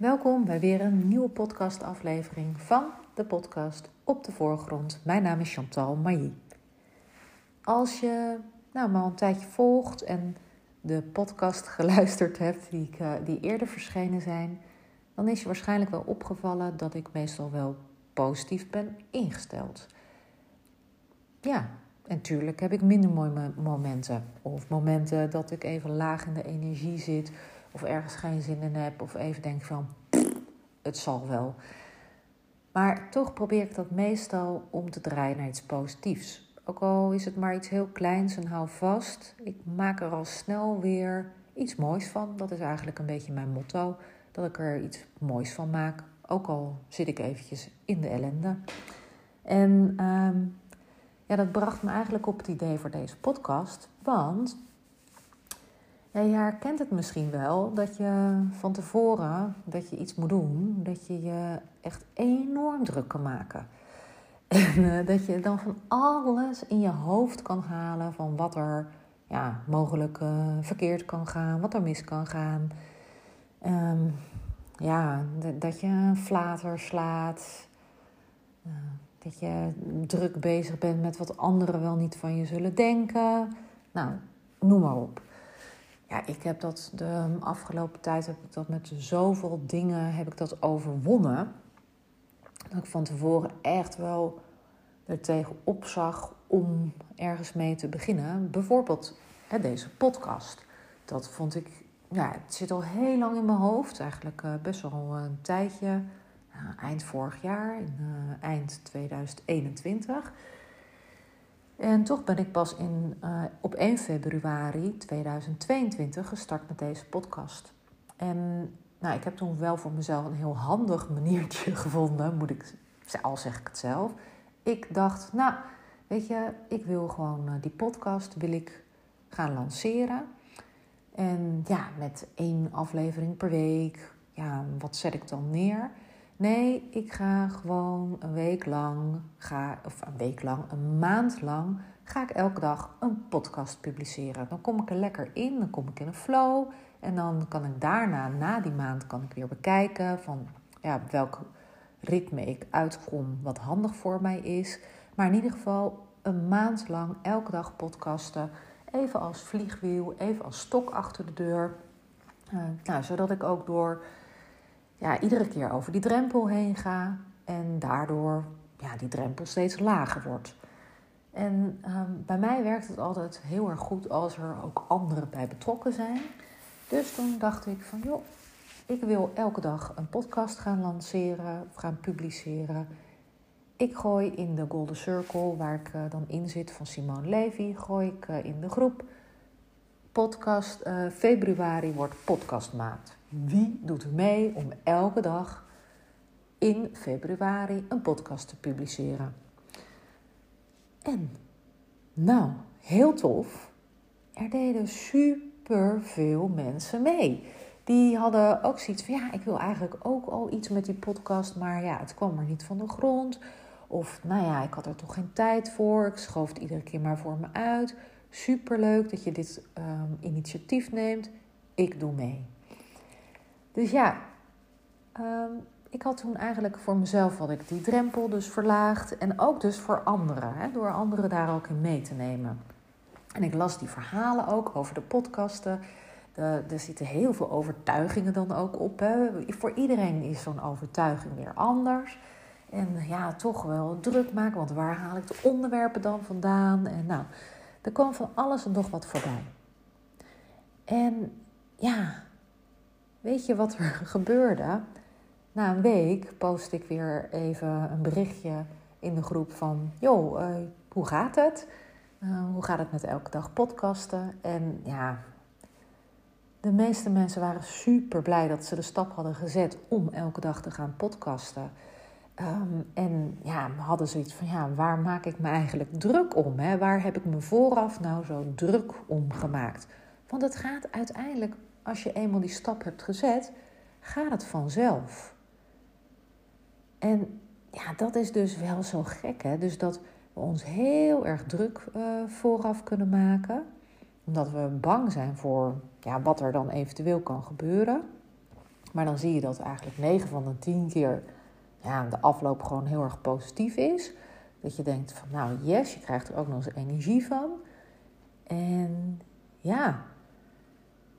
Welkom bij weer een nieuwe podcastaflevering van de podcast Op de Voorgrond. Mijn naam is Chantal Mailly. Als je nou, me al een tijdje volgt en de podcast geluisterd hebt die, ik, uh, die eerder verschenen zijn, dan is je waarschijnlijk wel opgevallen dat ik meestal wel positief ben ingesteld. Ja, en tuurlijk heb ik minder mooie momenten. Of momenten dat ik even laag in de energie zit. Of ergens geen zin in heb. Of even denk van, het zal wel. Maar toch probeer ik dat meestal om te draaien naar iets positiefs. Ook al is het maar iets heel kleins en hou vast. Ik maak er al snel weer iets moois van. Dat is eigenlijk een beetje mijn motto. Dat ik er iets moois van maak. Ook al zit ik eventjes in de ellende. En ehm, ja, dat bracht me eigenlijk op het idee voor deze podcast. Want ja, je herkent het misschien wel dat je van tevoren dat je iets moet doen, dat je je echt enorm druk kan maken. En uh, dat je dan van alles in je hoofd kan halen van wat er ja, mogelijk uh, verkeerd kan gaan, wat er mis kan gaan. Um, ja, dat je flater slaat. Uh, dat je druk bezig bent met wat anderen wel niet van je zullen denken. Nou, noem maar op. Ja, ik heb dat de afgelopen tijd heb ik dat met zoveel dingen heb ik dat overwonnen. Dat ik van tevoren echt wel er tegen opzag om ergens mee te beginnen. Bijvoorbeeld hè, deze podcast. Dat vond ik, ja, het zit al heel lang in mijn hoofd. Eigenlijk uh, best wel een tijdje eind vorig jaar, uh, eind 2021. En toch ben ik pas in, uh, op 1 februari 2022 gestart met deze podcast. En nou, ik heb toen wel voor mezelf een heel handig maniertje gevonden, moet ik, al zeg ik het zelf. Ik dacht, nou, weet je, ik wil gewoon uh, die podcast wil ik gaan lanceren. En ja, met één aflevering per week. Ja, wat zet ik dan neer? Nee, ik ga gewoon een week lang, ga, of een week lang, een maand lang, ga ik elke dag een podcast publiceren. Dan kom ik er lekker in, dan kom ik in een flow. En dan kan ik daarna, na die maand, kan ik weer bekijken van ja, welk ritme ik uitkom, wat handig voor mij is. Maar in ieder geval een maand lang elke dag podcasten. Even als vliegwiel, even als stok achter de deur. Uh, nou, zodat ik ook door ja, iedere keer over die drempel heen ga en daardoor ja, die drempel steeds lager wordt. En um, bij mij werkt het altijd heel erg goed als er ook anderen bij betrokken zijn. Dus toen dacht ik van joh, ik wil elke dag een podcast gaan lanceren gaan publiceren. Ik gooi in de Golden Circle, waar ik uh, dan in zit van Simone Levy, gooi ik uh, in de groep podcast. Uh, februari wordt podcastmaand. Wie doet mee om elke dag in februari een podcast te publiceren? En, nou, heel tof. Er deden super veel mensen mee. Die hadden ook zoiets van: ja, ik wil eigenlijk ook al iets met die podcast, maar ja, het kwam er niet van de grond. Of, nou ja, ik had er toch geen tijd voor. Ik schoof het iedere keer maar voor me uit. Super leuk dat je dit um, initiatief neemt. Ik doe mee. Dus ja, um, ik had toen eigenlijk voor mezelf had ik die drempel dus verlaagd. En ook dus voor anderen, hè, door anderen daar ook in mee te nemen. En ik las die verhalen ook over de podcasten. De, er zitten heel veel overtuigingen dan ook op. Hè. Voor iedereen is zo'n overtuiging weer anders. En ja, toch wel druk maken, want waar haal ik de onderwerpen dan vandaan? En nou, er kwam van alles en nog wat voorbij. En ja, weet je wat er gebeurde? Na een week post ik weer even een berichtje in de groep van... joh, uh, hoe gaat het? Uh, hoe gaat het met elke dag podcasten? En ja, de meeste mensen waren super blij dat ze de stap hadden gezet om elke dag te gaan podcasten. Um, en ja, hadden zoiets van, ja, waar maak ik me eigenlijk druk om? Hè? Waar heb ik me vooraf nou zo druk om gemaakt? Want het gaat uiteindelijk, als je eenmaal die stap hebt gezet, gaat het vanzelf. En ja, dat is dus wel zo gek, hè? Dus dat we ons heel erg druk uh, vooraf kunnen maken. Omdat we bang zijn voor ja, wat er dan eventueel kan gebeuren. Maar dan zie je dat eigenlijk 9 van de 10 keer ja, de afloop gewoon heel erg positief is. Dat je denkt van nou yes, je krijgt er ook nog eens energie van. En ja,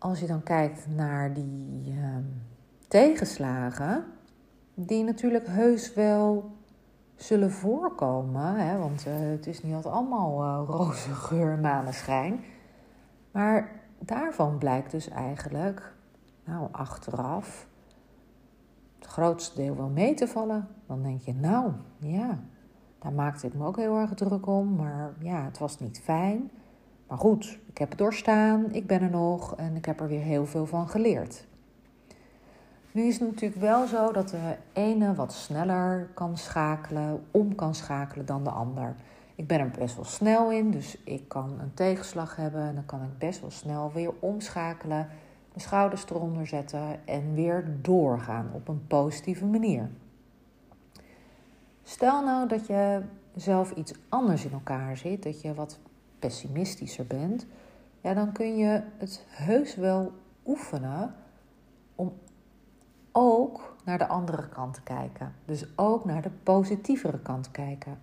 als je dan kijkt naar die ehm, tegenslagen, die natuurlijk heus wel zullen voorkomen. Hè, want uh, het is niet altijd allemaal uh, roze geur, maneschijn. Maar daarvan blijkt dus eigenlijk, nou achteraf, het grootste deel wel mee te vallen. Dan denk je, nou ja, daar maakte ik me ook heel erg druk om. Maar ja, het was niet fijn. Maar goed, ik heb het doorstaan, ik ben er nog en ik heb er weer heel veel van geleerd. Nu is het natuurlijk wel zo dat de ene wat sneller kan schakelen, om kan schakelen dan de ander. Ik ben er best wel snel in, dus ik kan een tegenslag hebben en dan kan ik best wel snel weer omschakelen, mijn schouders eronder zetten en weer doorgaan op een positieve manier. Stel nou dat je zelf iets anders in elkaar zit, dat je wat pessimistischer bent, ja, dan kun je het heus wel oefenen om ook naar de andere kant te kijken. Dus ook naar de positievere kant kijken.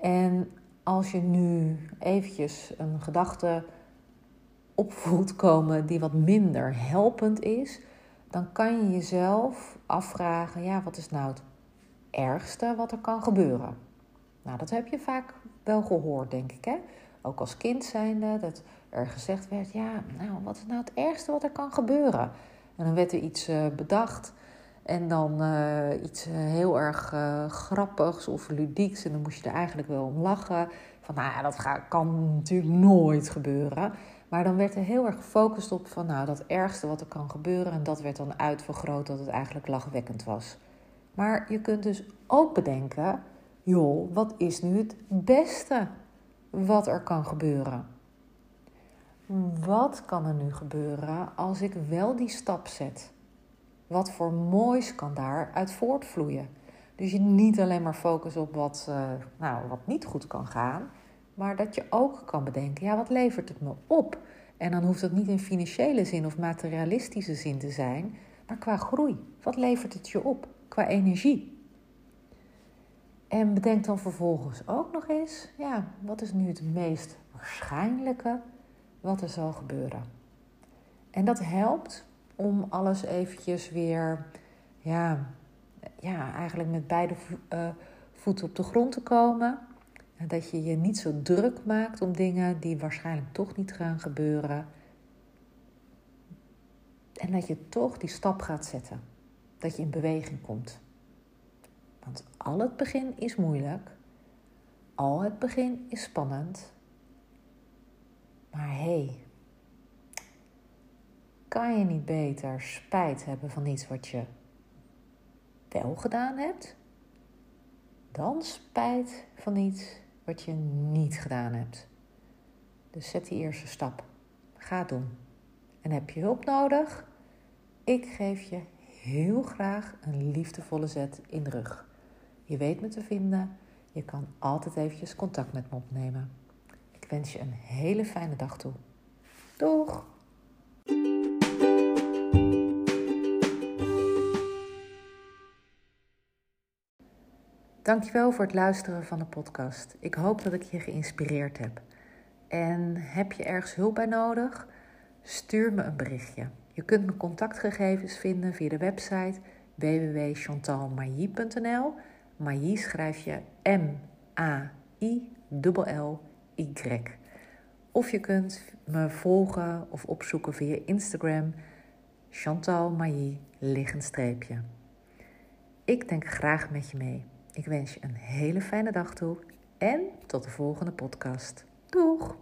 En als je nu eventjes een gedachte opvoelt komen die wat minder helpend is, dan kan je jezelf afvragen: ja, wat is nou het ergste wat er kan gebeuren? Nou, dat heb je vaak wel gehoord, denk ik. Hè? Ook als kind zijnde, dat er gezegd werd: ja, nou, wat is nou het ergste wat er kan gebeuren? En dan werd er iets uh, bedacht. En dan uh, iets uh, heel erg grappigs of ludieks. En dan moest je er eigenlijk wel om lachen. Van nou ja, dat kan natuurlijk nooit gebeuren. Maar dan werd er heel erg gefocust op van nou, dat ergste wat er kan gebeuren. En dat werd dan uitvergroot dat het eigenlijk lachwekkend was. Maar je kunt dus ook bedenken, joh, wat is nu het beste wat er kan gebeuren? Wat kan er nu gebeuren als ik wel die stap zet? Wat voor moois kan daaruit voortvloeien? Dus je niet alleen maar focust op wat, uh, nou, wat niet goed kan gaan, maar dat je ook kan bedenken, ja, wat levert het me op? En dan hoeft het niet in financiële zin of materialistische zin te zijn, maar qua groei. Wat levert het je op qua energie? En bedenk dan vervolgens ook nog eens, ja, wat is nu het meest waarschijnlijke wat er zal gebeuren? En dat helpt om alles eventjes weer, ja, ja eigenlijk met beide uh, voeten op de grond te komen. Dat je je niet zo druk maakt om dingen die waarschijnlijk toch niet gaan gebeuren. En dat je toch die stap gaat zetten. Dat je in beweging komt. Al het begin is moeilijk. Al het begin is spannend. Maar hé, hey, kan je niet beter spijt hebben van iets wat je wel gedaan hebt, dan spijt van iets wat je niet gedaan hebt. Dus zet die eerste stap. Ga doen. En heb je hulp nodig? Ik geef je heel graag een liefdevolle zet in de rug. Je weet me te vinden. Je kan altijd eventjes contact met me opnemen. Ik wens je een hele fijne dag toe. Doeg! Dankjewel voor het luisteren van de podcast. Ik hoop dat ik je geïnspireerd heb. En heb je ergens hulp bij nodig? Stuur me een berichtje. Je kunt mijn contactgegevens vinden via de website www.chantalmailly.nl. Mailly schrijf je M-A-I-L-L-Y. Of je kunt me volgen of opzoeken via Instagram Chantal Mailly. Ik denk graag met je mee. Ik wens je een hele fijne dag toe en tot de volgende podcast. Doeg!